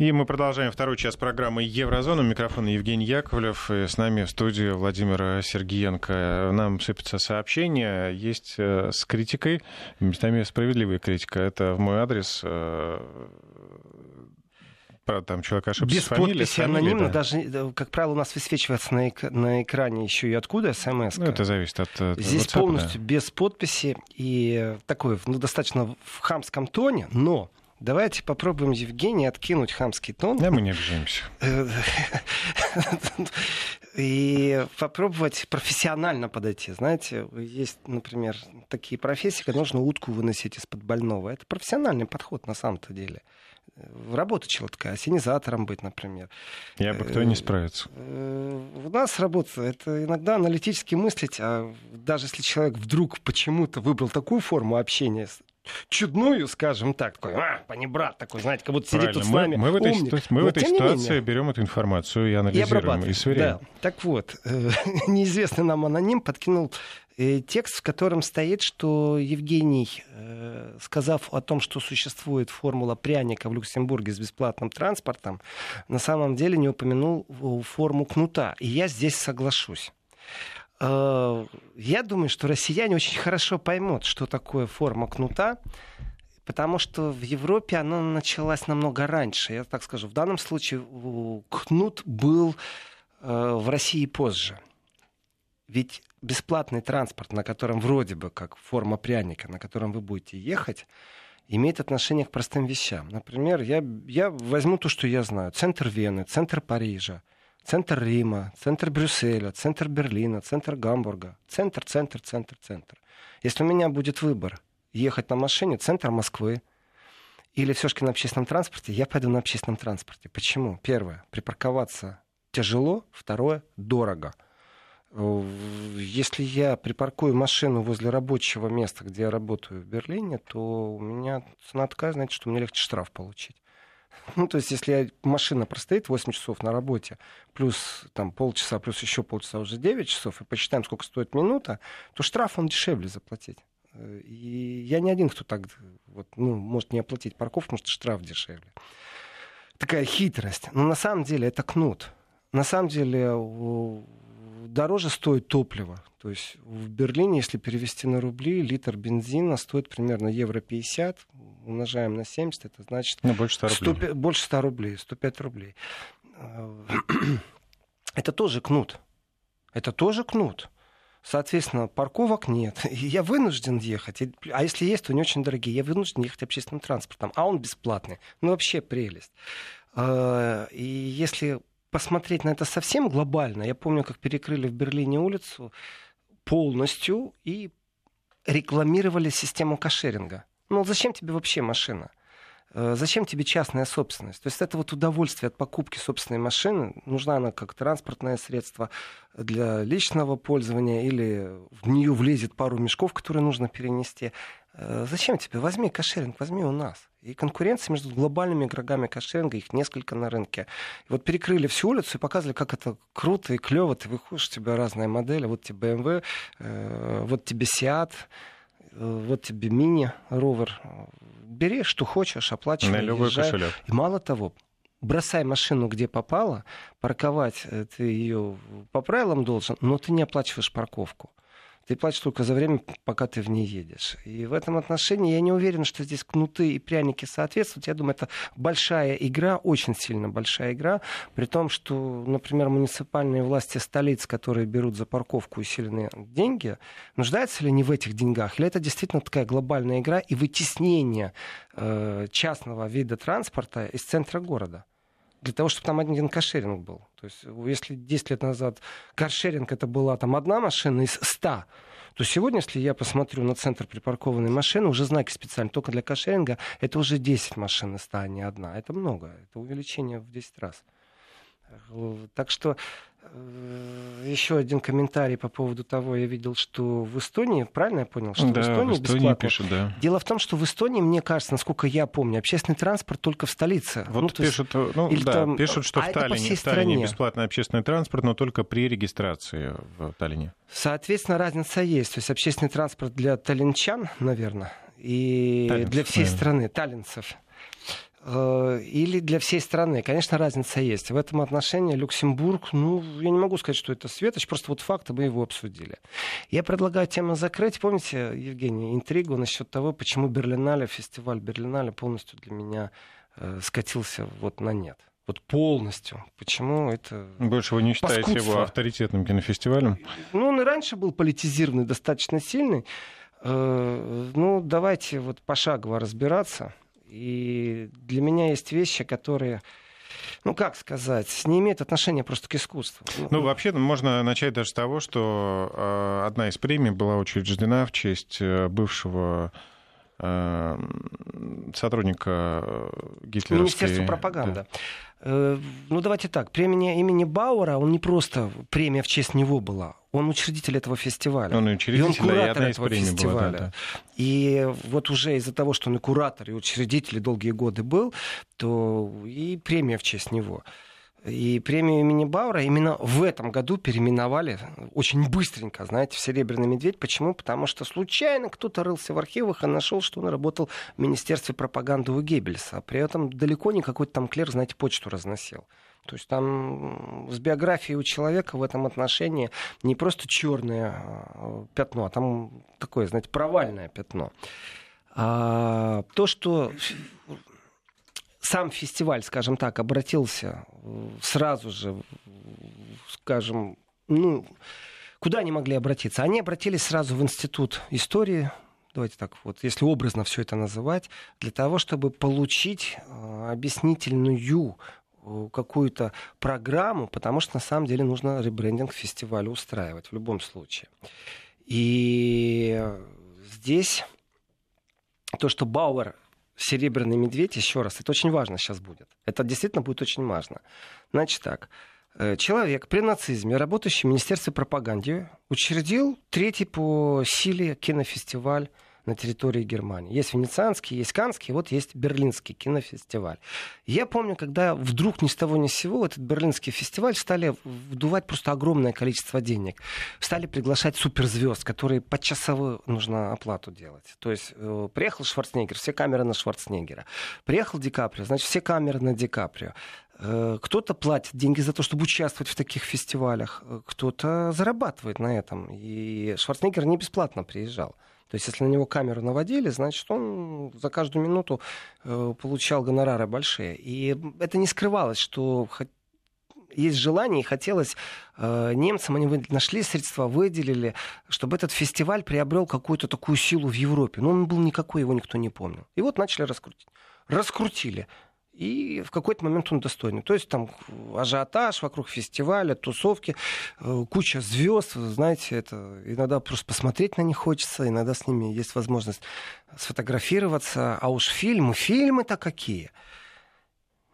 И мы продолжаем второй час программы «Еврозона». Микрофон Евгений Яковлев. И с нами в студии Владимир Сергиенко. Нам сыпятся сообщения. Есть э, с критикой, местами справедливая критика. Это в мой адрес э, правда, там человек ошибся Без с фамилией, подписи фамилией, анонимно, да. даже, э, как правило, у нас высвечивается на, эк- на экране еще и откуда смс. Ну, это зависит от Здесь WhatsApp, полностью без подписи и такое, ну, достаточно в хамском тоне, но давайте попробуем, Евгений, откинуть хамский тон. Да. мы не обижаемся. И попробовать профессионально подойти. Знаете, есть, например, такие профессии, когда нужно утку выносить из-под больного. Это профессиональный подход на самом-то деле. Работа человека ассенизатором быть, например. Я бы кто не справится. Э, У нас работа это иногда аналитически мыслить, а даже если человек вдруг почему-то выбрал такую форму общения, чудную, скажем так, такой, а, панибрат такой, знаете, как будто сидит тут с Правильно. нами мы, мы в этой, умник. ситуации- мы в этой ситуации менее, берем эту информацию и и анализируем, и, обрабатываем. сверяем. Да. Так вот, э, неизвестный нам аноним подкинул э, текст, в котором стоит, что Евгений, э, сказав о том, что существует формула пряника в Люксембурге с бесплатным транспортом, на самом деле не упомянул форму кнута. И я здесь соглашусь. Э, Я думаю, что россияне очень хорошо поймут, что такое форма кнута, потому что в Европе она началась намного раньше. Я так скажу, в данном случае кнут был э, в России позже. Ведь бесплатный транспорт, на котором вроде бы как форма пряника, на котором вы будете ехать, имеет отношение к простым вещам. Например, я, я возьму то, что я знаю. Центр Вены, центр Парижа, центр Рима, центр Брюсселя, центр Берлина, центр Гамбурга. Центр, центр, центр, центр. Если у меня будет выбор ехать на машине, центр Москвы, или все-таки на общественном транспорте, я пойду на общественном транспорте. Почему? Первое, припарковаться тяжело. Второе, дорого. Э, Если я припаркую машину возле рабочего места, где я работаю в Берлине, то у меня цена такая, знаете, что мне легче штраф получить. Ну, то есть, если машина простоит 8 часов на работе, плюс там полчаса, плюс еще полчаса, уже 9 часов, и посчитаем, сколько стоит минута, то штраф он дешевле заплатить. Э, И я не один, кто так вот, ну, может не оплатить парковку, что штраф дешевле. Такая хитрость. Но на самом деле это кнут. На самом деле дороже стоит топливо. То есть в Берлине, если перевести на рубли, литр бензина стоит примерно евро 50, умножаем на 70, это значит Ну, больше 100 рублей. 105 больше 100 рублей, 105 рублей. Э, Это тоже кнут. Это тоже кнут. Соответственно, парковок нет. И я вынужден ехать. А если есть, то не очень дорогие. Я вынужден ехать общественным транспортом. А он бесплатный. Ну, вообще прелесть. Э, И если посмотреть на это совсем глобально, я помню, как перекрыли в Берлине улицу полностью и рекламировали систему кошеринга. Ну, зачем тебе вообще машина? Э, Зачем тебе частная собственность? То есть это вот удовольствие от покупки собственной машины, нужна она как транспортное средство для личного пользования или в нее влезет пару мешков, которые нужно перенести. Э, Зачем тебе? Возьми кошеринг, возьми у нас. И конкуренция между глобальными игроками кошеринга, их несколько на рынке. И вот перекрыли всю улицу и показывали, как это круто и клево. Ты выходишь, у тебя разные модели. Вот тебе BMW, э, вот тебе Seat, э, вот тебе мини ровер. Бери, что хочешь, оплачивай, На любой езжай. кошелек. И мало того, бросай машину где попало, парковать э, ты ее по правилам должен, но ты не оплачиваешь парковку. Ты платишь только за время, пока ты в ней едешь. И в этом отношении я не уверен, что здесь кнуты и пряники соответствуют. Я думаю, это большая игра, очень сильно большая игра. При том, что, например, муниципальные власти столиц, которые берут за парковку усиленные деньги, нуждаются ли они в этих деньгах? Или это действительно такая глобальная игра и вытеснение э, частного вида транспорта из центра города? Для того, чтобы там один каршеринг был. То есть, если 10 лет назад каршеринг это была там одна машина из 100, то сегодня, если я посмотрю на центр припаркованной машины, уже знаки специально только для каршеринга, это уже 10 машин из 100, а не одна. Это много, это увеличение в 10 раз. Э, Так что еще один комментарий по поводу того, я видел, что в Эстонии, правильно я понял, что да, в Эстонии, в Эстонии бесплатно? пишут, да. Дело в том, что в Эстонии, мне кажется, насколько я помню, общественный транспорт только в столице. Вот Ну, то есть- пишут, ну, да, там- пишут, что а в Таллине, в Таллине бесплатный общественный транспорт, но только при регистрации в Таллине. Соответственно, разница есть. То есть общественный транспорт для таллинчан, наверное, и Таллинцев, для всей наверное. страны, таллинцев. Э, или для всей страны. Конечно, разница есть. В этом отношении Люксембург, ну, я не могу сказать, что это светоч, просто вот факты мы его обсудили. Я предлагаю тему закрыть. Помните, Евгений, интригу насчет того, почему Берлинале, фестиваль Берлинале полностью для меня э, скатился вот на нет? Вот полностью. Почему это... Больше вы не считаете паскудство. его авторитетным кинофестивалем? Ну, он и раньше был политизированный, достаточно сильный. Э, ну, давайте вот пошагово разбираться. И для меня есть вещи, которые ну как сказать, не имеют отношения просто к искусству. Ну, вообще, можно начать даже с того, что э, одна из премий была учреждена в честь э, бывшего э, сотрудника э, гитлеровской... Министерства пропаганды. Да. Ну, давайте так. Премия имени Бауэра, он не просто премия в честь него была. Он учредитель этого фестиваля. Он учредитель, и он куратор да, этого фестиваля. Была, да, да. И вот уже из-за того, что он и куратор, и учредитель долгие годы был, то и премия в честь него. И премию имени Баура именно в этом году переименовали очень быстренько, знаете, в «Серебряный медведь». Почему? Потому что случайно кто-то рылся в архивах и нашел, что он работал в Министерстве пропаганды у Геббельса. А при этом далеко не какой-то там клер, знаете, почту разносил. То есть там с биографией у человека в этом отношении не просто черное а, пятно, а там такое, знаете, провальное пятно. А то, что сам фестиваль, скажем так, обратился э, сразу же, скажем, ну, куда они могли обратиться? Они обратились сразу в Институт истории, давайте так вот, если образно все это называть, для того, чтобы получить э, объяснительную какую-то программу, потому что на самом деле нужно ребрендинг фестиваля устраивать в любом случае. И здесь то, что Бауэр серебряный медведь, еще раз, это очень важно сейчас будет. Это действительно будет очень важно. Значит так, э, человек при нацизме, работающий в Министерстве пропаганды, учредил третий по силе кинофестиваль на территории Германии. Есть венецианский, есть канский, вот есть берлинский кинофестиваль. Я помню, когда вдруг ни с того ни с сего этот берлинский фестиваль стали вдувать просто огромное количество денег. Стали приглашать суперзвезд, которые по часовую нужно оплату делать. То есть э, приехал Шварценеггер, все камеры на Шварценеггера. Приехал Ди Каприо, значит, все камеры на Ди Каприо. Э, кто-то платит деньги за то, чтобы участвовать в таких фестивалях, э, кто-то зарабатывает на этом. И Шварценеггер не бесплатно приезжал. То есть, если на него камеру наводили, значит, он за каждую минуту э, получал гонорары большие. И это не скрывалось, что есть желание и хотелось э, немцам, они нашли средства, выделили, чтобы этот фестиваль приобрел какую-то такую силу в Европе. Но он был никакой, его никто не помнил. И вот начали раскрутить. Раскрутили и в какой-то момент он достойный. То есть там ажиотаж вокруг фестиваля, тусовки, э, куча звезд, знаете, это иногда просто посмотреть на них хочется, иногда с ними есть возможность сфотографироваться, а уж фильмы, фильмы-то какие.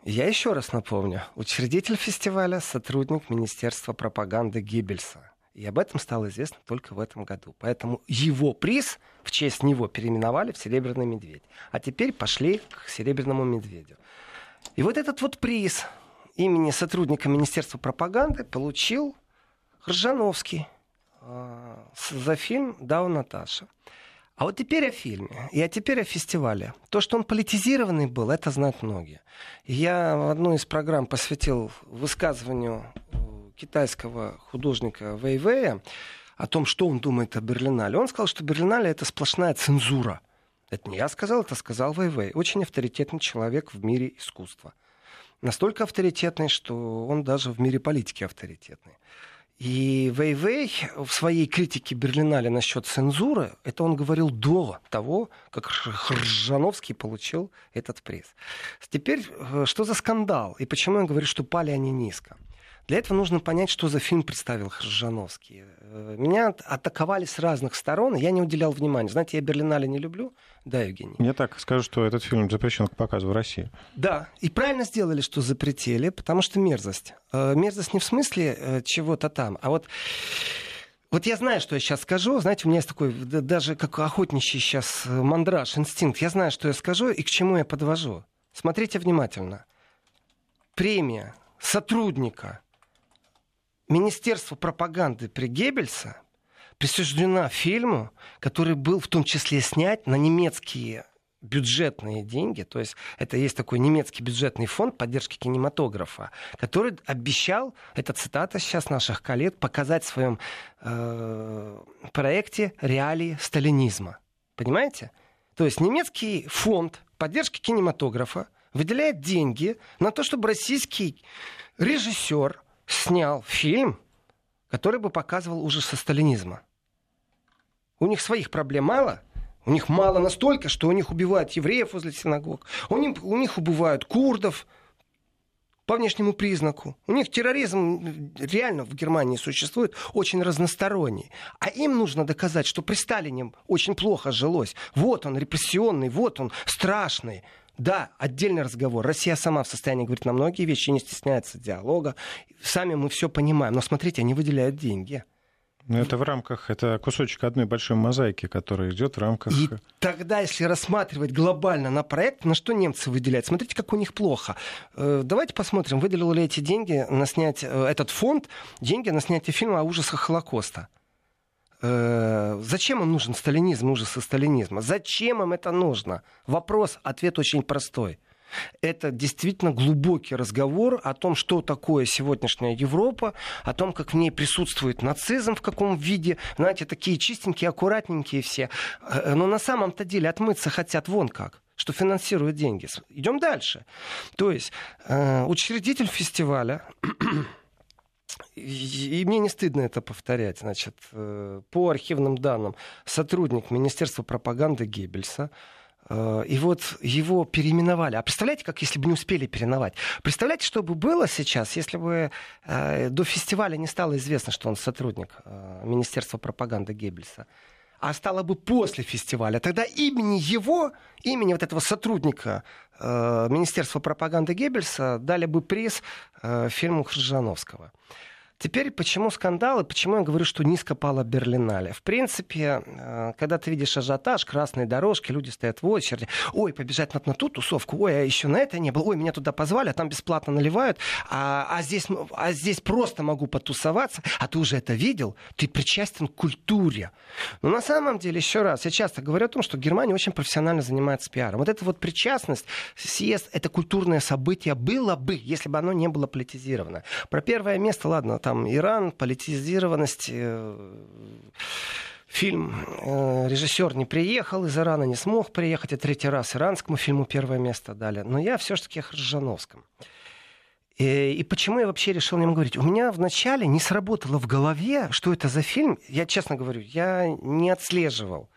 Я еще раз напомню, учредитель фестиваля, сотрудник Министерства пропаганды Гиббельса. И об этом стало известно только в этом году. Поэтому его приз в честь него переименовали в «Серебряный медведь». А теперь пошли к «Серебряному медведю». И вот этот вот приз имени сотрудника Министерства пропаганды получил Ржановский э, за фильм «Да, Наташа». А вот теперь о фильме, и а теперь о фестивале. То, что он политизированный был, это знают многие. Я в одну из программ посвятил высказыванию э, китайского художника Вэйвэя о том, что он думает о Берлинале. Он сказал, что Берлинале — это сплошная цензура. Это не я сказал, это сказал Вэйвэй. Очень авторитетный человек в мире искусства. Настолько авторитетный, что он даже в мире политики авторитетный. И Вэйвэй в своей критике Берлинале насчет цензуры, это он говорил до того, как Ржановский получил этот приз. Теперь, э, что за скандал? И почему я говорю, что пали они низко? Для этого нужно понять, что за фильм представил Жановский. Э, меня атаковали с разных сторон, и я не уделял внимания. Знаете, я Берлинале не люблю. Да, Евгений? Я так скажу, что этот фильм запрещен к показу в России. Да, и правильно сделали, что запретили, потому что мерзость. Э, мерзость не в смысле э, чего-то там, а вот вот я знаю, что я сейчас скажу. Знаете, у меня есть такой, даже как охотничий сейчас мандраж, инстинкт. Я знаю, что я скажу и к чему я подвожу. Смотрите внимательно. Премия сотрудника Министерство пропаганды при Геббельса присуждена фильму, который был в том числе снят на немецкие бюджетные деньги, то есть это есть такой немецкий бюджетный фонд поддержки кинематографа, который обещал, это цитата сейчас наших коллег, показать в своем э, проекте реалии сталинизма. Понимаете? То есть немецкий фонд поддержки кинематографа выделяет деньги на то, чтобы российский режиссер снял фильм, который бы показывал ужасы сталинизма. У них своих проблем мало, у них мало настолько, что у них убивают евреев возле синагог, у них, у них убивают курдов по внешнему признаку. У них терроризм реально в Германии существует очень разносторонний. А им нужно доказать, что при Сталине очень плохо жилось. Вот он репрессионный, вот он страшный. Да, отдельный разговор. Россия сама в состоянии говорить на многие вещи, не стесняется диалога. Сами мы все понимаем. Но смотрите, они выделяют деньги. Но это в рамках, это кусочек одной большой мозаики, которая идет в рамках... И тогда, если рассматривать глобально на проект, на что немцы выделяют, смотрите, как у них плохо. Э, давайте посмотрим, выделил ли эти деньги на снять, э, этот фонд, деньги на снятие фильма о ужасах Холокоста. Э, зачем им нужен сталинизм, ужасы сталинизма? Зачем им это нужно? Вопрос, ответ очень простой. Это действительно глубокий разговор о том, что такое сегодняшняя Европа, о том, как в ней присутствует нацизм, в каком виде. Знаете, такие чистенькие, аккуратненькие все. Э, но на самом-то деле отмыться хотят вон как что финансируют деньги. Идем дальше. То есть э, учредитель фестиваля и мне не стыдно это повторять, значит, э, по архивным данным, сотрудник Министерства пропаганды Геббельса, э, и вот его переименовали. А представляете, как если бы не успели переименовать? Представляете, что бы было сейчас, если бы э, до фестиваля не стало известно, что он сотрудник Министерства пропаганды Геббельса? А стало бы после фестиваля. Тогда имени его, имени вот этого сотрудника э, Министерства пропаганды Геббельса дали бы приз э, фильму Крыжановского. Теперь почему скандалы, почему я говорю, что низко пала Берлинале? В принципе, э, когда ты видишь ажиотаж, красные дорожки, люди стоят в очереди, ой, побежать надо на ту тусовку, ой, а еще на это не было, ой, меня туда позвали, а там бесплатно наливают, а, а, здесь, а здесь просто могу потусоваться, а ты уже это видел, ты причастен к культуре. Но на самом деле, еще раз, я часто говорю о том, что Германия очень профессионально занимается пиаром. Вот эта вот причастность, съезд, это культурное событие было бы, если бы оно не было политизировано. Про первое место, ладно, там Иран, политизированность. Э, фильм э, режиссер не приехал из Ирана, не смог приехать, и третий раз иранскому фильму первое место дали. Но я все-таки Хржановском. И, и почему я вообще решил о говорить? У меня вначале не сработало в голове, что это за фильм. Я честно говорю, я не отслеживал.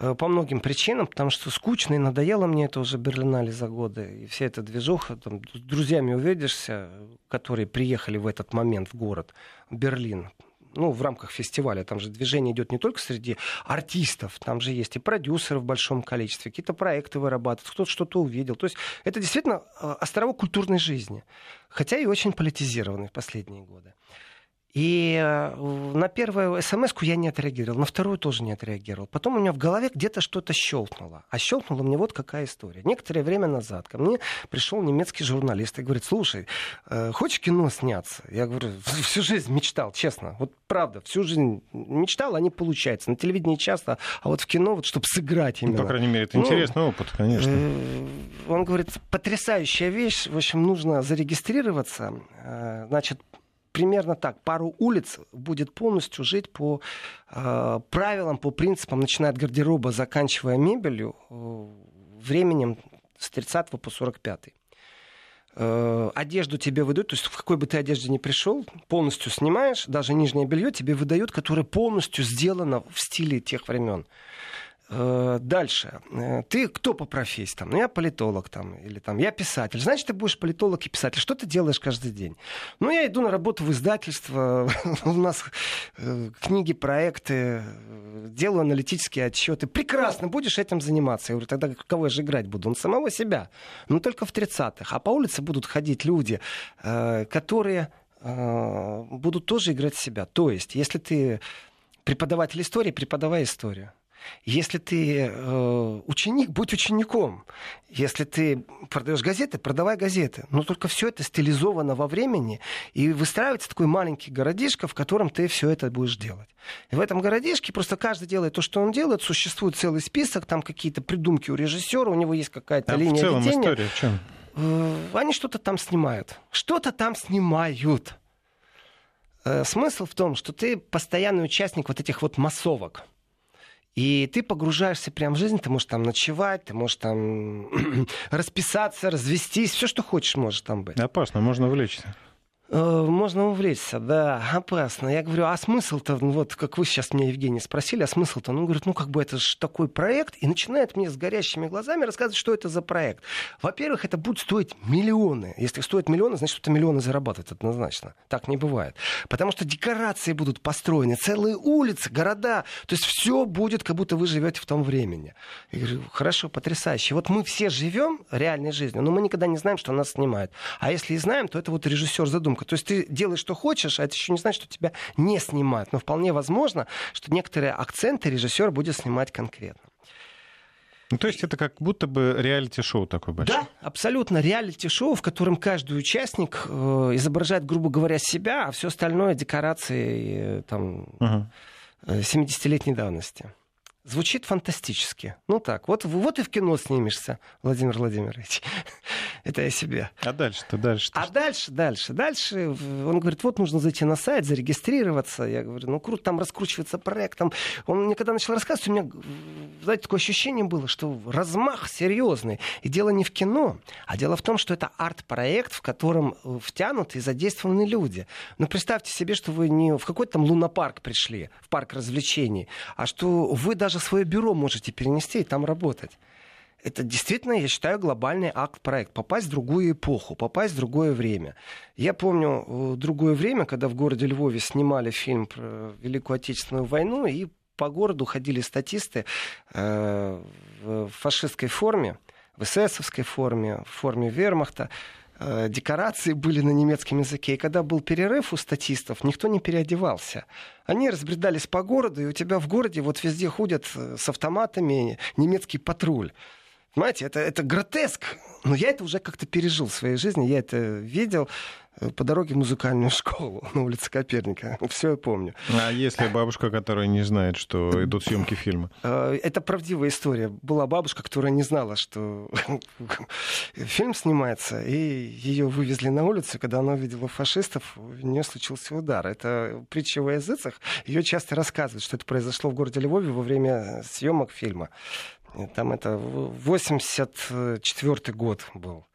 Э, по многим причинам, потому что скучно и надоело мне это уже Берлинале за годы. И вся эта движуха, там, с друзьями увидишься, которые приехали в этот момент в город Берлин, ну, в рамках фестиваля, там же движение идет не только среди артистов, там же есть и продюсеры в большом количестве, какие-то проекты вырабатывают, кто-то что-то увидел. То есть это действительно э, островок культурной жизни, хотя и очень политизированный в последние годы. И э, на первую смс я не отреагировал, на вторую тоже не отреагировал. Потом у меня в голове где-то что-то щелкнуло. А щелкнуло мне вот какая история. Некоторое время назад ко мне пришел немецкий журналист и говорит, слушай, э, хочешь кино сняться? Я говорю, всю жизнь мечтал, честно. Вот правда, всю жизнь мечтал, а не получается. На телевидении часто, а вот в кино, вот чтобы сыграть именно. Ну, по крайней мере, это ну, интересный опыт, конечно. Э, он говорит, потрясающая вещь, в общем, нужно зарегистрироваться. Значит, примерно так. Пару улиц будет полностью жить по э, правилам, по принципам, начиная от гардероба, заканчивая мебелью, э, временем с 30 по 45. Э, одежду тебе выдают, то есть в какой бы ты одежде ни пришел, полностью снимаешь, даже нижнее белье тебе выдают, которое полностью сделано в стиле тех времен. Э, дальше. Э, ты кто по профессии? Там, ну, я политолог там, или там, я писатель. Значит, ты будешь политолог и писатель. Что ты делаешь каждый день? Ну, я иду на работу в издательство. У нас э, книги, проекты, делаю аналитические отчеты. Прекрасно, будешь этим заниматься. Я говорю, тогда кого я же играть буду? Он самого себя. Ну, только в 30-х. А по улице будут ходить люди, которые будут тоже играть себя. То есть, если ты преподаватель истории, преподавай историю. Если ты э, ученик, будь учеником. Если ты продаешь газеты, продавай газеты. Но только все это стилизовано во времени и выстраивается такой маленький городишко, в котором ты все это будешь делать. И в этом городишке просто каждый делает то, что он делает. Существует целый список, там какие-то придумки у режиссера, у него есть какая-то а линия в целом ведения. история в чем? Э, они что-то там снимают. Что-то там снимают. Э, смысл в том, что ты постоянный участник вот этих вот массовок. И ты погружаешься прямо в жизнь, ты можешь там ночевать, ты можешь там расписаться, развестись, все, что хочешь, может там быть. Опасно, можно увлечься. Э, можно увлечься, да, опасно. Я говорю, а смысл-то, ну вот, как вы сейчас меня, Евгений, спросили, а смысл-то? Ну, говорит, ну, как бы это же такой проект, и начинает мне с горящими глазами рассказывать, что это за проект. Во-первых, это будет стоить миллионы. Если стоит миллионы, значит, что-то миллионы зарабатывает однозначно. Так не бывает. Потому что декорации будут построены, целые улицы, города. То есть все будет, как будто вы живете в том времени. Я говорю, хорошо, потрясающе. Вот мы все живем реальной жизнью, но мы никогда не знаем, что нас снимают. А если и знаем, то это вот режиссер задумка съемка. То есть ты делаешь, что хочешь, а это еще не значит, что тебя не снимают. Но вполне возможно, что некоторые акценты режиссер будет снимать конкретно. Ну, то есть это как будто бы реалити-шоу такое большое. Да, абсолютно реалити-шоу, в котором каждый участник э, изображает, грубо говоря, себя, а все остальное декорации э, там, uh 70-летней давности. Звучит фантастически. Ну так, вот, вот и в кино снимешься, Владимир Владимирович. Это я себе. А дальше-то дальше? А дальше, дальше, дальше. Он говорит, вот нужно зайти на сайт, зарегистрироваться. Я говорю, ну круто, там раскручивается проект. Там... Он мне когда начал рассказывать, у меня, знаете, такое ощущение было, что размах серьезный. И дело не в кино, а дело в том, что это арт-проект, в котором э, втянуты и задействованы люди. Ну представьте себе, что вы не в какой-то там лунопарк пришли, в парк развлечений, а что вы даже свое бюро можете перенести и там работать это действительно, я считаю, глобальный акт-проект. Попасть в другую эпоху, попасть в другое время. Я помню э, другое время, когда в городе Львове снимали фильм про Великую Отечественную войну, и по городу ходили статисты э, в фашистской форме, в эсэсовской форме, в форме вермахта. Э, декорации были на немецком языке. И когда был перерыв у статистов, никто не переодевался. Они разбредались по городу, и у тебя в городе вот везде ходят э, с автоматами немецкий патруль. Понимаете, это, это гротеск. Но я это уже как-то пережил в своей жизни, я это видел э, по дороге в музыкальную школу на улице Коперника. Все я помню. А если бабушка, которая не знает, что идут съемки фильма? Э, это правдивая история. Была бабушка, которая не знала, что фильм снимается, и ее вывезли на улицу. Когда она увидела фашистов, у нее случился удар. Это притча во языцах. Ее часто рассказывают, что это произошло в городе Львове во время съемок фильма. Там это 84 год был.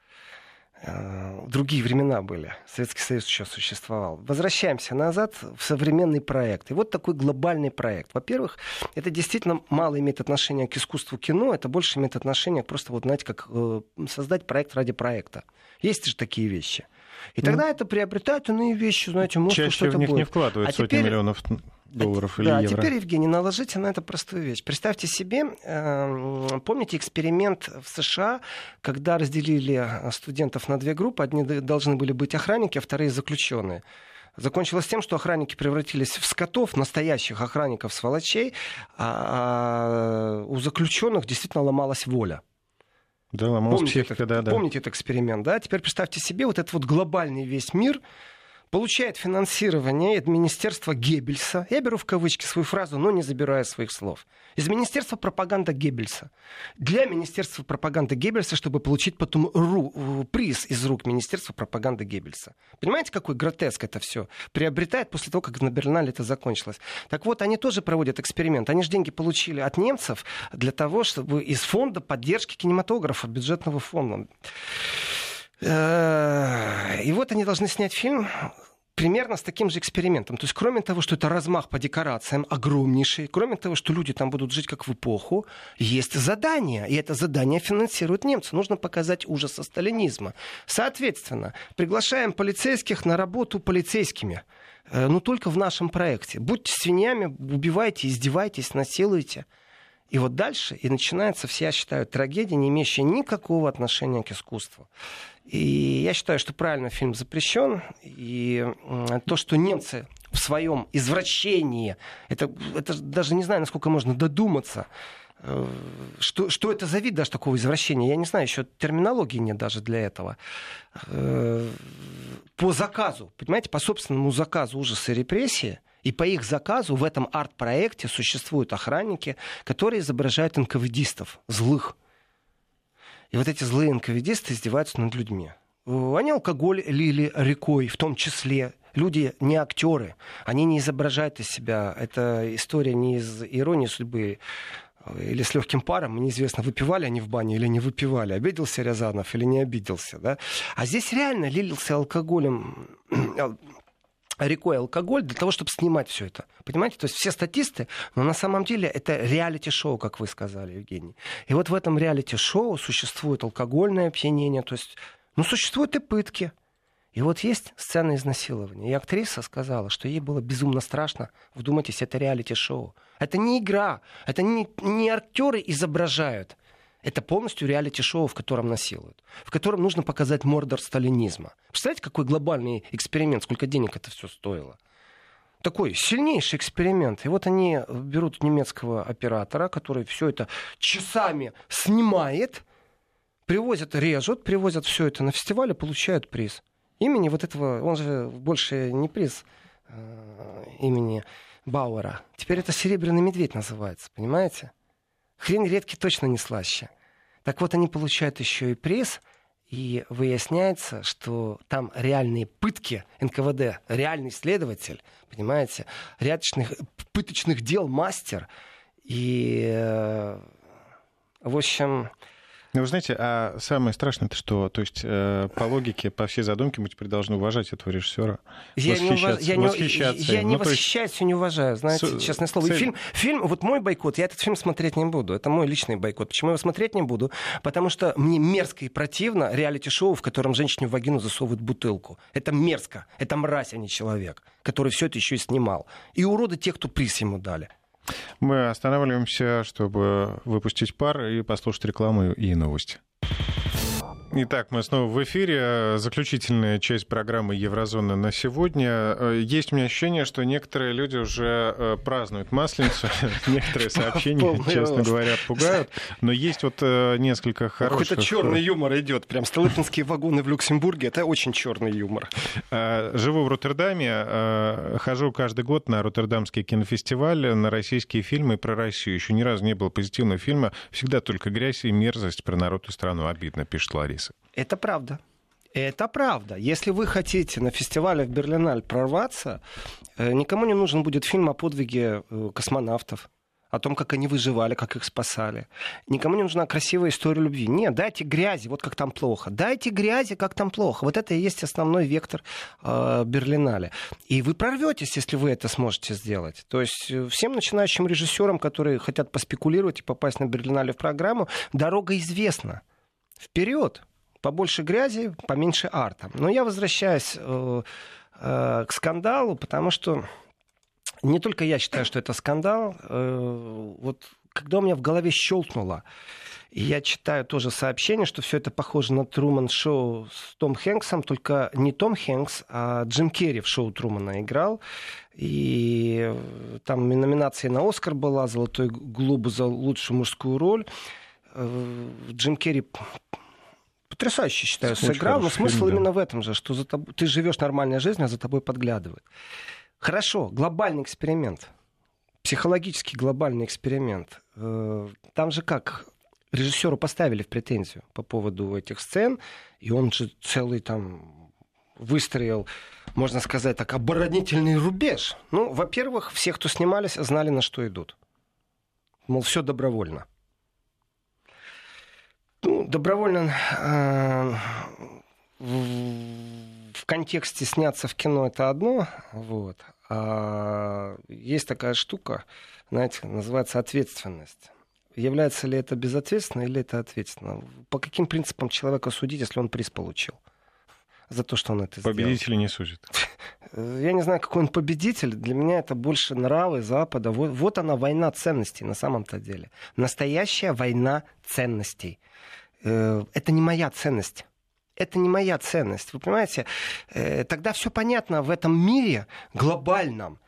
Э, другие времена были. Советский Союз еще существовал. Возвращаемся назад в современный проект. И вот такой глобальный проект. Во-первых, это действительно мало имеет отношение к искусству кино, это больше имеет отношение просто, вот, знаете, как э, создать проект ради проекта. Есть же такие вещи. И тогда ну, это приобретают иные вещи, знаете, может, что-то в них будет. не вкладывают а сотни теперь... миллионов долларов или да, евро. А теперь, Евгений, наложите на это простую вещь. Представьте себе, э, помните эксперимент в США, когда разделили студентов на две группы, одни должны были быть охранники, а вторые заключенные. Закончилось тем, что охранники превратились в скотов, настоящих охранников сволочей, а, а у заключенных действительно ломалась воля. Да, ломалась помните психика, это, да, да. Помните этот эксперимент, да? Теперь представьте себе вот этот вот глобальный весь мир, получает финансирование от Министерства Геббельса. Я беру в кавычки свою фразу, но не забирая своих слов. Из Министерства пропаганды Геббельса. Для Министерства пропаганды Геббельса, чтобы получить потом ру, приз из рук Министерства пропаганды Геббельса. Понимаете, какой гротеск это все приобретает после того, как на Бернале это закончилось. Так вот, они тоже проводят эксперимент. Они же деньги получили от немцев для того, чтобы из фонда поддержки кинематографа, бюджетного фонда. Э, и вот они должны снять фильм примерно с таким же экспериментом. То есть, кроме того, что это размах по декорациям огромнейший, кроме того, что люди там будут жить как в эпоху, есть задание. И это задание финансируют немцы. Нужно показать ужас сталинизма. Соответственно, приглашаем полицейских на работу полицейскими. Э, но только в нашем проекте. Будьте свиньями, убивайте, издевайтесь, насилуйте. И вот дальше и начинается, все, считаю, трагедия, не имеющая никакого отношения к искусству. И я считаю, что правильно фильм запрещен. И то, что немцы в своем извращении, это, это даже не знаю, насколько можно додуматься, э, что, что это за вид даже такого извращения? Я не знаю, еще терминологии нет даже для этого. Э, по заказу, понимаете, по собственному заказу ужасы и репрессии, и по их заказу в этом арт-проекте существуют охранники, которые изображают НКВДистов, злых. И вот эти злые НКВДисты издеваются над людьми. Они алкоголь лили рекой, в том числе. Люди не актеры, они не изображают из себя. Это история не из иронии судьбы э, или с легким паром, неизвестно, выпивали они в бане или не выпивали, обиделся Рязанов или не обиделся. Да? А здесь реально лился алкоголем рекой алкоголь для того, чтобы снимать все это. Понимаете? То есть все статисты, но на самом деле это реалити-шоу, как вы сказали, Евгений. И вот в этом реалити-шоу существует алкогольное опьянение, то есть но существуют и пытки. И вот есть сцена изнасилования. И актриса сказала, что ей было безумно страшно. Вдумайтесь, это реалити-шоу. Это не игра. Это не, не актеры изображают. Это полностью реалити-шоу, в котором насилуют. В котором нужно показать мордор сталинизма. Представляете, какой глобальный эксперимент, сколько денег это все стоило? Такой сильнейший эксперимент. И вот они берут немецкого оператора, который все это часами снимает – привозят, режут, привозят все это на фестиваль и получают приз. Имени вот этого, он же больше не приз э, имени Бауэра. Теперь это «Серебряный медведь» называется, понимаете? Хрень редкий точно не слаще. Так вот, они получают еще и приз, и выясняется, что там реальные пытки НКВД, реальный следователь, понимаете, рядочных пыточных дел мастер. И, э, в общем, ну, вы знаете, а самое страшное это что? То есть, э, по логике, по всей задумке мы теперь должны уважать этого режиссера. Я не, уваж... я не, восхищаться я не ну, восхищаюсь есть... и не уважаю, знаете, С... честное слово. Цель... фильм, фильм, вот мой бойкот, я этот фильм смотреть не буду. Это мой личный бойкот. Почему я его смотреть не буду? Потому что мне мерзко и противно реалити-шоу, в котором женщине в вагину засовывают бутылку. Это мерзко. Это мразь, а не человек, который все это еще и снимал. И уроды те, кто приз ему дали. Мы останавливаемся, чтобы выпустить пар и послушать рекламу и новости. Итак, мы снова в эфире. Заключительная часть программы Еврозона на сегодня. Э, есть у меня ощущение, что некоторые люди уже э, празднуют Масленицу. Некоторые сообщения, честно говоря, пугают. Но есть вот э, несколько хороших... Какой-то черный юмор идет. Прям столыпинские вагоны в Люксембурге. Это очень черный юмор. Живу в Роттердаме. Хожу каждый год на Роттердамский кинофестиваль, на российские фильмы про Россию. Еще ни разу не было позитивного фильма. Всегда только грязь и мерзость про народ и страну. Обидно, пишет Лариса. Это правда. Это правда. Если вы хотите на фестивале в Берлиналь прорваться, э, никому не нужен будет фильм о подвиге э, космонавтов о том, как они выживали, как их спасали. Никому не нужна красивая история любви. Нет, дайте грязи, вот как там плохо. Дайте грязи, как там плохо. Вот это и есть основной вектор э, Берлинале. И вы прорветесь, если вы это сможете сделать. То есть э, всем начинающим режиссерам, которые хотят поспекулировать и попасть на Берлинале в программу, дорога известна. Вперед! побольше грязи, поменьше арта. Но я возвращаюсь э, э, к скандалу, потому что не только я считаю, что это скандал. Э, вот когда у меня в голове щелкнуло, и я читаю тоже сообщение, что все это похоже на Труман шоу с Том Хэнксом, только не Том Хэнкс, а Джим Керри в шоу Трумана играл. И там номинация на Оскар была, Золотой глобус за лучшую мужскую роль. Джим Керри потрясающе, считаю, Очень сыграл, но смысл фильм, именно да. в этом же, что за тобой, ты живешь нормальной жизнью, а за тобой подглядывают. Хорошо, глобальный эксперимент, психологический глобальный эксперимент. Э, там же как, режиссеру поставили в претензию по поводу этих сцен, и он же целый там выстроил, можно сказать так, оборонительный рубеж. Ну, во-первых, все, кто снимались, знали, на что идут. Мол, все добровольно. Ну, добровольно э, в контексте сняться в кино это одно, вот. А есть такая штука, знаете, называется ответственность. Является ли это безответственно или это ответственно? По каким принципам человека судить, если он приз получил? За то, что он это сделал. Победители не судят. Я не знаю, какой он победитель. Для меня это больше нравы Запада. Вот, вот она война ценностей на самом-то деле. Настоящая война ценностей. Э, это не моя ценность. это не моя ценность. Вы понимаете, э, тогда все понятно в этом мире глобальном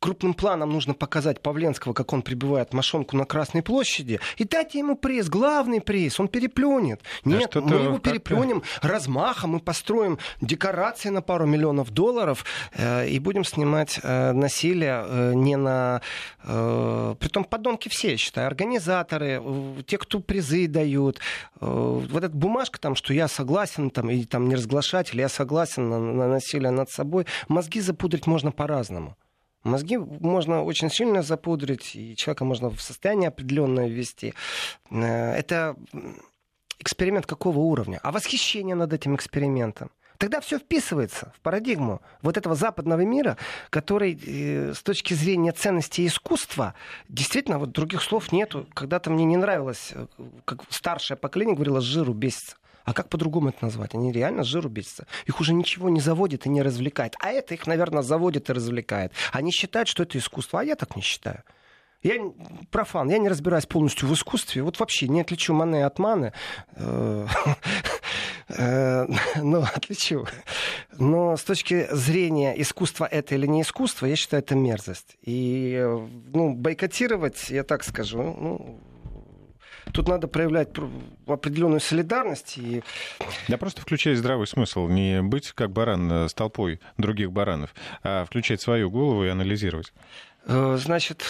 крупным планом нужно показать Павленского, как он прибывает мошонку на Красной площади, и дать ему приз, главный приз, он переплюнет. Нет, а мы его переплюнем размахом, мы построим декорации на пару миллионов долларов э, и будем снимать э, насилие э, не на... Э, притом подонки все, я считаю, организаторы, э, те, кто призы дают. Э, вот эта бумажка там, что я согласен, там, и там не разглашать, или я согласен на, на насилие над собой, мозги запудрить можно по-разному. Мозги можно очень сильно запудрить, и человека можно в состояние определенное ввести. Э, это эксперимент какого уровня? А восхищение над этим экспериментом? Тогда все вписывается в парадигму вот этого западного мира, который э, с точки зрения ценности искусства, действительно, вот других слов нету. Когда-то мне не нравилось, э, как старшее поколение говорило, жиру бесится. А как по-другому это назвать? Они реально жиру бесятся. Их уже ничего не заводит и не развлекает. А это их, наверное, заводит и развлекает. Они считают, что это искусство, а я так не считаю. Я профан, я не разбираюсь полностью в искусстве. Вот вообще не отличу Мане от Маны. Э, э, ну, отличу. Но с точки зрения искусства это или не искусство, я считаю, это мерзость. И э, ну, бойкотировать, я так скажу, ну, тут надо проявлять определенную солидарность. И... Да просто включать здравый смысл, не быть как баран э, с толпой других баранов, а включать свою голову и анализировать. Э, значит,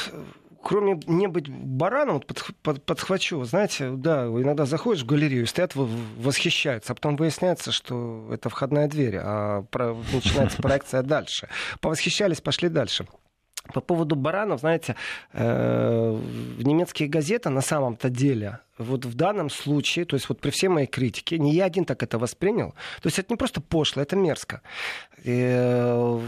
кроме не быть бараном, вот под, под, подхвачу, знаете, да, иногда заходишь в галерею, стоят, восхищаются, а потом выясняется, что это входная дверь, а про, начинается проекция дальше. Повосхищались, пошли дальше. По поводу баранов, знаете, э, немецкие газеты на самом-то деле, вот в данном случае, то есть вот при всей моей критике, не я один так это воспринял, то есть это не просто пошло, это мерзко. Э,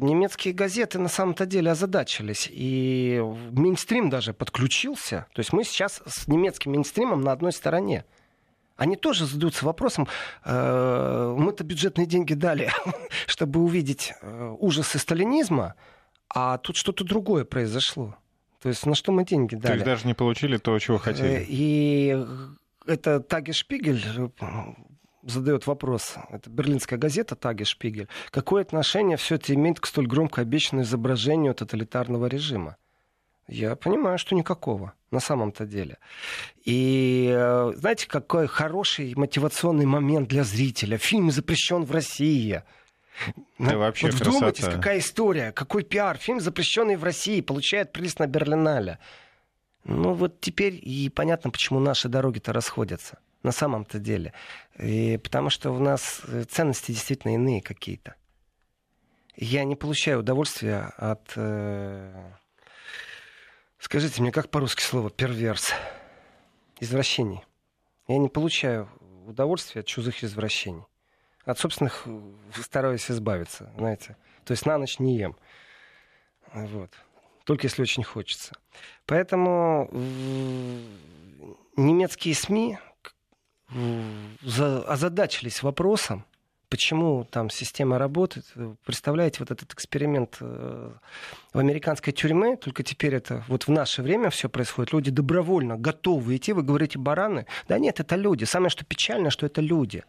немецкие газеты на самом-то деле озадачились, и мейнстрим даже подключился, то есть мы сейчас с немецким мейнстримом на одной стороне они тоже задаются вопросом, э, мы-то бюджетные деньги дали, чтобы увидеть э, ужасы сталинизма, а тут что-то другое произошло. То есть на что мы деньги дали? То есть даже не получили то, чего э, хотели. И это Таги Шпигель э, задает вопрос, это берлинская газета Таги Шпигель, какое отношение все это имеет к столь громко обещанному изображению тоталитарного режима? Я понимаю, что никакого на самом-то деле. И э, знаете, какой хороший мотивационный момент для зрителя. Фильм запрещен в России. Да вообще вот вдумайтесь, красота. какая история, какой пиар. Фильм, запрещенный в России, получает приз на Берлинале. Ну вот теперь и понятно, почему наши дороги-то расходятся. На самом-то деле. И потому что у нас э, ценности действительно иные какие-то. Я не получаю удовольствия от... Э... Скажите мне, как по-русски слово «перверс»? Извращений. Я не получаю удовольствия от чужих извращений от собственных э, стараюсь избавиться, знаете. То есть на ночь не ем. Вот. Только если очень хочется. Поэтому немецкие СМИ озадачились вопросом, почему там система работает. Представляете, вот этот эксперимент э, в американской тюрьме, только теперь это вот в наше время все происходит. Люди добровольно готовы идти, вы говорите бараны. Да нет, это люди. Самое что печально, что это люди.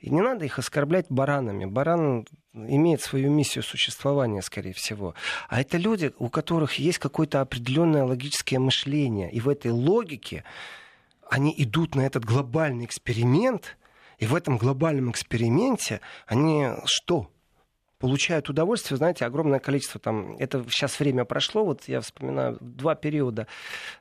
И не надо их оскорблять баранами. Баран имеет свою миссию существования, скорее всего. А это люди, у которых есть какое-то определенное логическое мышление. И в этой логике они идут на этот глобальный эксперимент, и в этом глобальном эксперименте они что? Получают удовольствие, знаете, огромное количество там, это сейчас время прошло, вот я вспоминаю два периода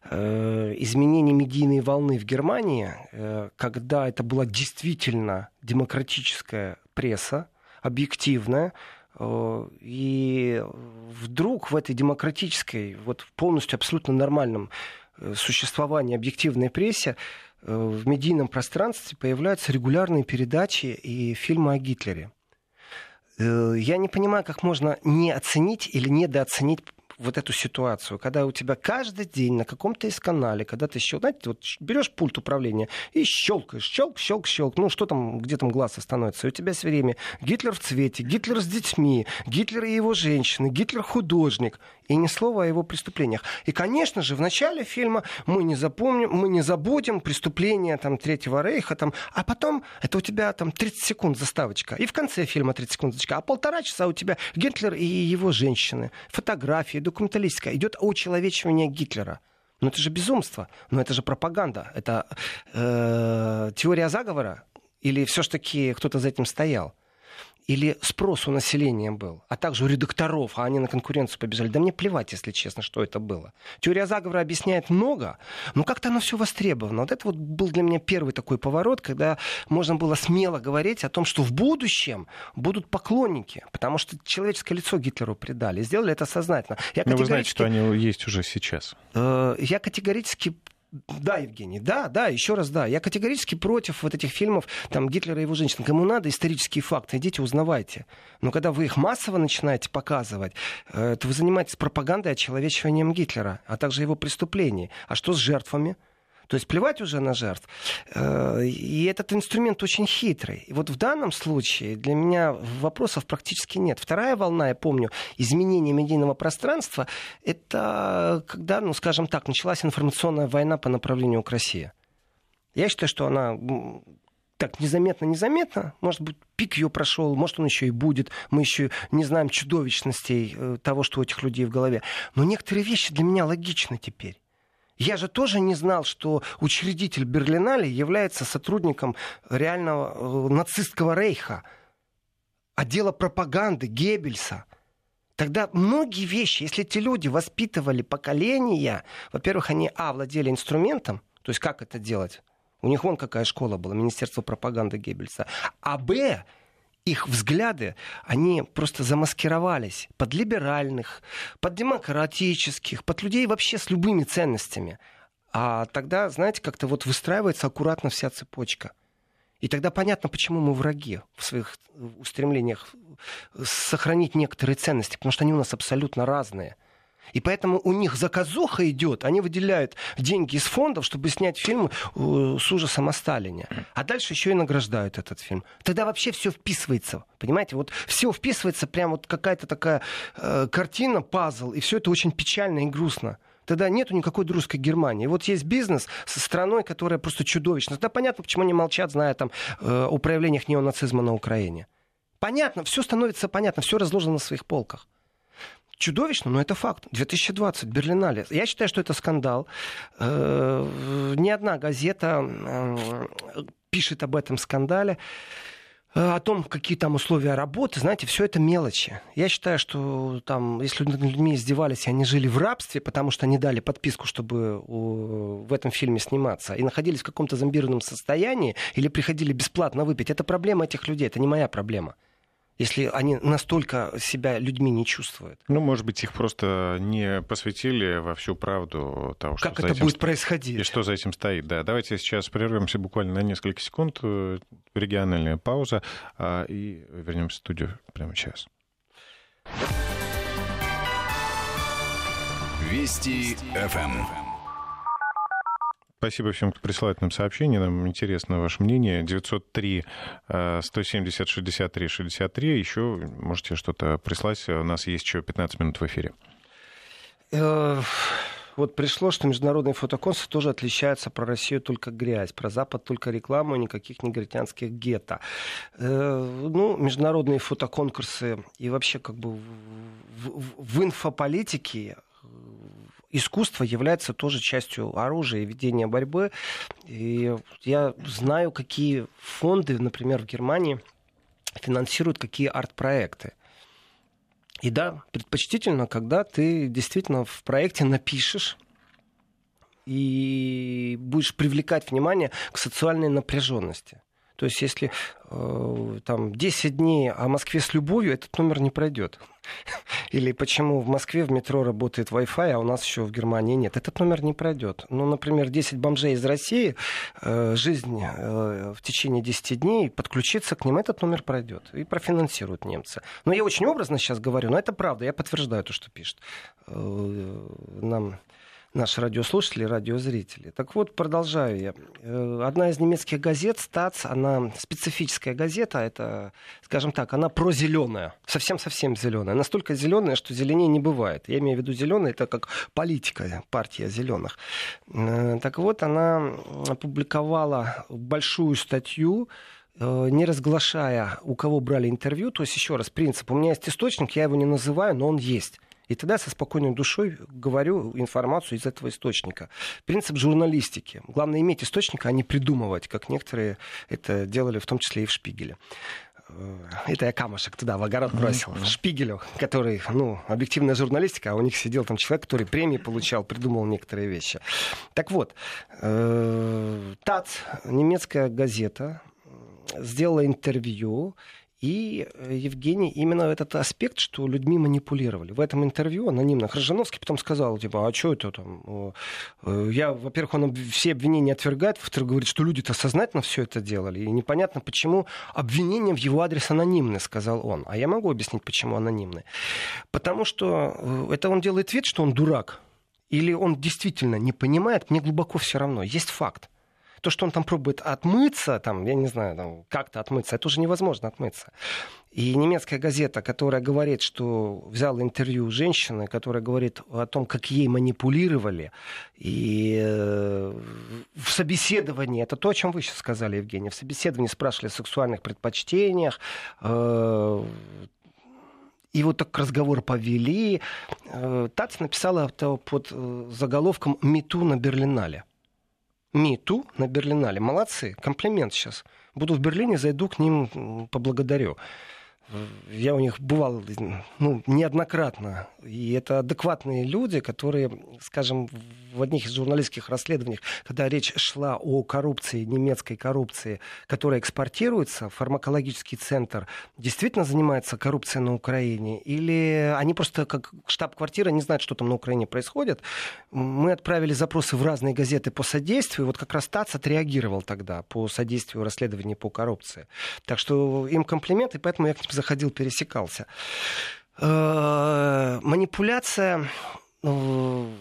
э, изменения медийной волны в Германии, э, когда это была действительно демократическая пресса, объективная, э, и вдруг в этой демократической, вот полностью абсолютно нормальном э, существовании объективной прессе э, в медийном пространстве появляются регулярные передачи и фильмы о Гитлере. Э, я не понимаю, как можно не оценить или недооценить вот эту ситуацию, когда у тебя каждый день на каком-то из канале, когда ты щел, знаете, вот берешь пульт управления и щелкаешь, щелк, щелк, щелк, ну что там, где там глаз остановится, и у тебя все время Гитлер в цвете, Гитлер с детьми, Гитлер и его женщины, Гитлер художник, и ни слова о его преступлениях. И, конечно же, в начале фильма мы не запомним, мы не забудем преступления там, Третьего Рейха, там, а потом это у тебя там 30 секунд заставочка. И в конце фильма 30 секунд. А полтора часа у тебя Гитлер и его женщины. Фотографии, документалистика. Идет очеловечивание Гитлера. Но это же безумство. Но это же пропаганда. Это э, теория заговора. Или все-таки кто-то за этим стоял или спрос у населения был, а также у редакторов, а они на конкуренцию побежали. Да мне плевать, если честно, что это было. Теория заговора объясняет много, но как-то оно все востребовано. Вот это вот был для меня первый такой поворот, когда можно было смело говорить о том, что в будущем будут поклонники, потому что человеческое лицо Гитлеру придали. Сделали это сознательно. Я но вы знаете, что они есть уже сейчас. Э, я категорически да, Евгений, да, да, еще раз да. Я категорически против вот этих фильмов, там, Гитлера и его женщин. Кому надо исторические факты, идите, узнавайте. Но когда вы их массово начинаете показывать, э, то вы занимаетесь пропагандой очеловечиванием Гитлера, а также его преступлений. А что с жертвами? То есть плевать уже на жертв. Э, и этот инструмент очень хитрый. И вот в данном случае для меня вопросов практически нет. Вторая волна, я помню, изменения медийного пространства, это когда, ну, скажем так, началась информационная война по направлению к России. Я считаю, что она так незаметно-незаметно, может быть, пик ее прошел, может, он еще и будет, мы еще не знаем чудовищностей э, того, что у этих людей в голове. Но некоторые вещи для меня логичны теперь. Я же тоже не знал, что учредитель Берлинале является сотрудником реального э, нацистского рейха, отдела пропаганды Геббельса. Тогда многие вещи, если эти люди воспитывали поколения, во-первых, они, а, владели инструментом, то есть как это делать? У них вон какая школа была, Министерство пропаганды Геббельса. А, б, их взгляды, они просто замаскировались под либеральных, под демократических, под людей вообще с любыми ценностями. А тогда, знаете, как-то вот выстраивается аккуратно вся цепочка. И тогда понятно, почему мы враги в своих устремлениях сохранить некоторые ценности, потому что они у нас абсолютно разные – и поэтому у них заказуха идет, они выделяют деньги из фондов, чтобы снять фильм э, с ужасом о Сталине. А дальше еще и награждают этот фильм. Тогда вообще все вписывается. Понимаете, вот все вписывается, прям вот какая-то такая э, картина, пазл, и все это очень печально и грустно тогда нету никакой русской Германии. Вот есть бизнес со страной, которая просто чудовищна. Тогда понятно, почему они молчат, зная там э, о проявлениях неонацизма на Украине. Понятно, все становится понятно, все разложено на своих полках чудовищно, но это факт. 2020, Берлинале. Я считаю, что это скандал. Э, ни одна газета э, пишет об этом скандале э, о том, какие там условия работы, знаете, все это мелочи. Я считаю, что там, если над людьми издевались, они жили в рабстве, потому что они дали подписку, чтобы в этом фильме сниматься, и находились в каком-то зомбированном состоянии, или приходили бесплатно выпить, это проблема этих людей, это не моя проблема если они настолько себя людьми не чувствуют. Ну, может быть, их просто не посвятили во всю правду того, что Как это будет происходить? И что за этим стоит, да. Давайте сейчас прервемся буквально на несколько секунд, э, региональная пауза, а, и вернемся в студию прямо сейчас. Вести ФМ. Спасибо всем, кто присылает нам сообщения. Нам интересно ваше мнение. 903 170 63 63. Еще можете что-то прислать. У нас есть еще 15 минут в эфире. Э, вот пришло, что международные фотоконкурсы тоже отличаются про Россию только грязь, про Запад только рекламу никаких негритянских гетто. Э, ну, международные фотоконкурсы и вообще как бы в, в, в инфополитике искусство является тоже частью оружия и ведения борьбы. И я знаю, какие фонды, например, в Германии финансируют какие арт-проекты. И да, предпочтительно, когда ты действительно в проекте напишешь и будешь привлекать внимание к социальной напряженности. То есть, если э, там 10 дней о Москве с любовью, этот номер не пройдет. Или почему в Москве в метро работает Wi-Fi, а у нас еще в Германии нет. Этот номер не пройдет. Ну, например, 10 бомжей из России, э, жизнь э, в течение 10 дней, подключиться к ним, этот номер пройдет. И профинансируют немцы. Но я очень образно сейчас говорю, но это правда, я подтверждаю то, что пишет э, нам наши радиослушатели, радиозрители. Так вот, продолжаю я. Э, одна из немецких газет, СТАЦ, она специфическая газета, это, скажем так, она прозеленая, совсем-совсем зеленая. Настолько зеленая, что зеленее не бывает. Я имею в виду зеленая, это как политика, партия зеленых. Э, так вот, она опубликовала большую статью, э, не разглашая, у кого брали интервью. То есть, еще раз, принцип. У меня есть источник, я его не называю, но он есть. И тогда со спокойной душой говорю информацию из этого источника. Принцип журналистики. Главное иметь источник, а не придумывать, как некоторые это делали, в том числе и в Шпигеле э, это я камушек туда в огород бросил, mm-hmm. Шпигелю, который, ну, объективная журналистика, а у них сидел там человек, который премии получал, придумал некоторые вещи. Так вот, э, ТАЦ, немецкая газета, сделала интервью и, э, Евгений, именно этот аспект, что людьми манипулировали. В этом интервью анонимно Хржановский потом сказал, типа, а что это там? Э, я, во-первых, он все обвинения отвергает, во-вторых, говорит, что люди-то сознательно все это делали. И непонятно, почему обвинения в его адрес анонимны, сказал он. А я могу объяснить, почему анонимны. Потому что э, это он делает вид, что он дурак. Или он действительно не понимает, мне глубоко все равно. Есть факт то, что он там пробует отмыться, там, я не знаю, там, как-то отмыться, это уже невозможно отмыться. И немецкая газета, которая говорит, что взяла интервью женщины, которая говорит о том, как ей манипулировали, и э, в собеседовании, это то, о чем вы сейчас сказали, Евгений, в собеседовании спрашивали о сексуальных предпочтениях, э, и вот так разговор повели. Э, ТАЦ написала это под заголовком «Мету на Берлинале». МИТУ на Берлинале. Молодцы, комплимент сейчас. Буду в Берлине, зайду к ним, поблагодарю. Я у них бывал ну, неоднократно. И это адекватные люди, которые, скажем, в одних из журналистских расследованиях, когда речь шла о коррупции, немецкой коррупции, которая экспортируется, фармакологический центр действительно занимается коррупцией на Украине? Или они просто как штаб-квартира не знают, что там на Украине происходит? Мы отправили запросы в разные газеты по содействию. Вот как раз ТАЦ отреагировал тогда по содействию расследованию по коррупции. Так что им комплименты, поэтому я к ним заходил, пересекался. Э, манипуляция, э,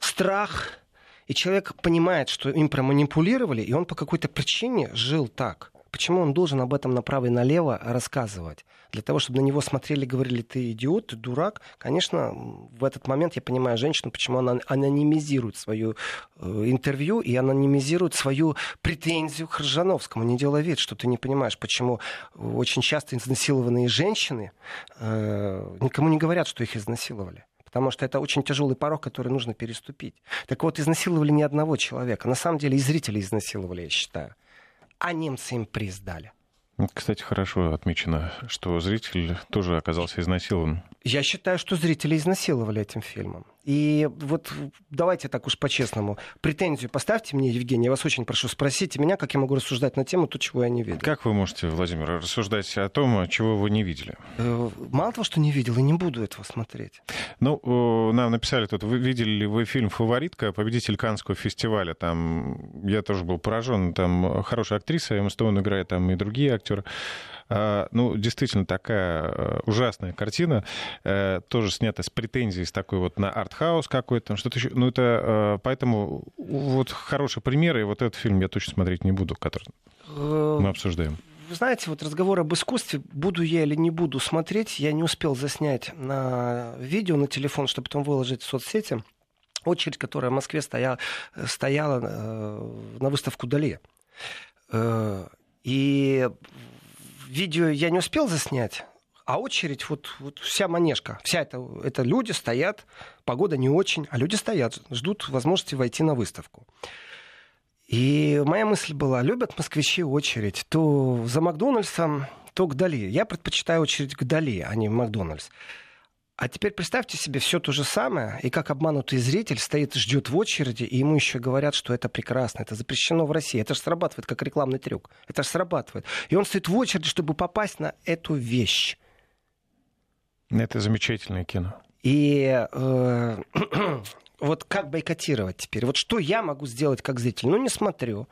страх, и человек понимает, что им проманипулировали, и он по какой-то причине жил так. Почему он должен об этом направо и налево рассказывать? Для того, чтобы на него смотрели и говорили, ты идиот, ты дурак. Конечно, в этот момент я понимаю женщину, почему она анонимизирует свое э, интервью и анонимизирует свою претензию к Ржановскому. Не делая вид, что ты не понимаешь, почему очень часто изнасилованные женщины э, никому не говорят, что их изнасиловали потому что это очень тяжелый порог, который нужно переступить. Так вот, изнасиловали не одного человека. На самом деле и зрители изнасиловали, я считаю а немцы им приз дали. Кстати, хорошо отмечено, что зритель тоже оказался изнасилован. Я считаю, что зрители изнасиловали этим фильмом. И вот давайте так уж по-честному. Претензию поставьте мне, Евгений, я вас очень прошу, спросите меня, как я могу рассуждать на тему то, чего я не видел. Как вы можете, Владимир, рассуждать о том, чего вы не видели? Э, мало того, что не видел, и не буду этого смотреть. Ну, нам написали тут, вы видели ли вы фильм «Фаворитка», победитель Каннского фестиваля? Там я тоже был поражен, там хорошая актриса, Эмма Стоун играет, там и другие актеры. А, ну, действительно, такая э, ужасная картина, э, тоже снята с претензией с такой вот на артхаус какой-то, что-то еще. Ну, это э, поэтому вот хороший пример, и вот этот фильм я точно смотреть не буду, который мы обсуждаем. Вы знаете, вот разговор об искусстве, буду я или не буду смотреть, я не успел заснять на видео, на телефон, чтобы потом выложить в соцсети. Очередь, которая в Москве стояла, стояла на выставку Дали. И видео я не успел заснять, а очередь, вот, вот вся манежка, вся это, это люди стоят, погода не очень, а люди стоят, ждут возможности войти на выставку. И моя мысль была, любят москвичи очередь то за Макдональдсом, то к Дали. Я предпочитаю очередь к Дали, а не в Макдональдс. А теперь представьте себе все то же самое, и как обманутый зритель стоит, ждет в очереди, и ему еще говорят, что это прекрасно, это запрещено в России. Это же срабатывает как рекламный трюк. Это же срабатывает. И он стоит в очереди, чтобы попасть на эту вещь. Это замечательное кино. И э, вот как бойкотировать теперь? Вот что я могу сделать как зритель? Ну, не смотрю.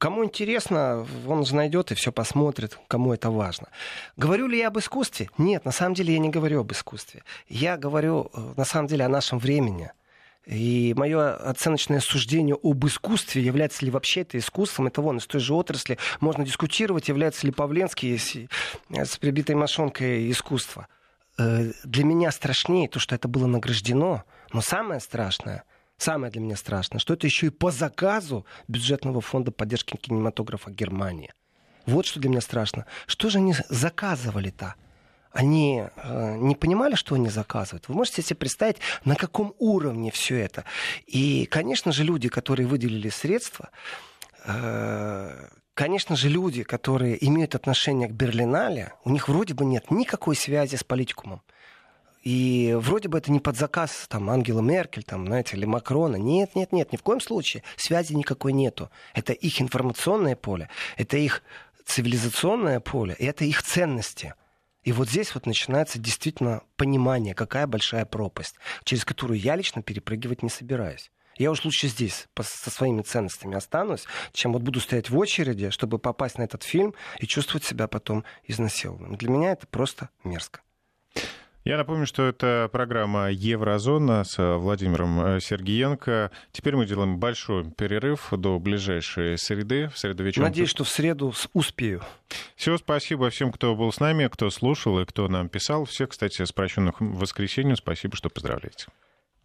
Кому интересно, он найдет и все посмотрит, кому это важно. Говорю ли я об искусстве? Нет, на самом деле я не говорю об искусстве. Я говорю, э, на самом деле, о нашем времени. И мое оценочное суждение об искусстве, является ли вообще это искусством, это вон из той же отрасли, можно дискутировать, является ли Павленский с, с прибитой мошонкой искусство. Э, для меня страшнее то, что это было награждено, но самое страшное — самое для меня страшное, что это еще и по заказу бюджетного фонда поддержки кинематографа Германии. Вот что для меня страшно. Что же они заказывали-то? Они э, не понимали, что они заказывают. Вы можете себе представить, на каком уровне все это. И, конечно же, люди, которые выделили средства, э, конечно же, люди, которые имеют отношение к Берлинале, у них вроде бы нет никакой связи с политикумом. И вроде бы это не под заказ там, Ангела Меркель, там, знаете, или Макрона. Нет, нет, нет, ни в коем случае. Связи никакой нету. Это их информационное поле, это их цивилизационное поле, и это их ценности. И вот здесь вот начинается действительно понимание, какая большая пропасть, через которую я лично перепрыгивать не собираюсь. Я уж лучше здесь со своими ценностями останусь, чем вот буду стоять в очереди, чтобы попасть на этот фильм и чувствовать себя потом изнасилованным. Для меня это просто мерзко. Я напомню, что это программа «Еврозона» с Владимиром э, Сергиенко. Теперь мы делаем большой перерыв до ближайшей среды, в среду вечером. Надеюсь, что в среду успею. Всего спасибо всем, кто был с нами, кто слушал и кто нам писал. Всех, кстати, с прощенных воскресеньем. Спасибо, что поздравляете.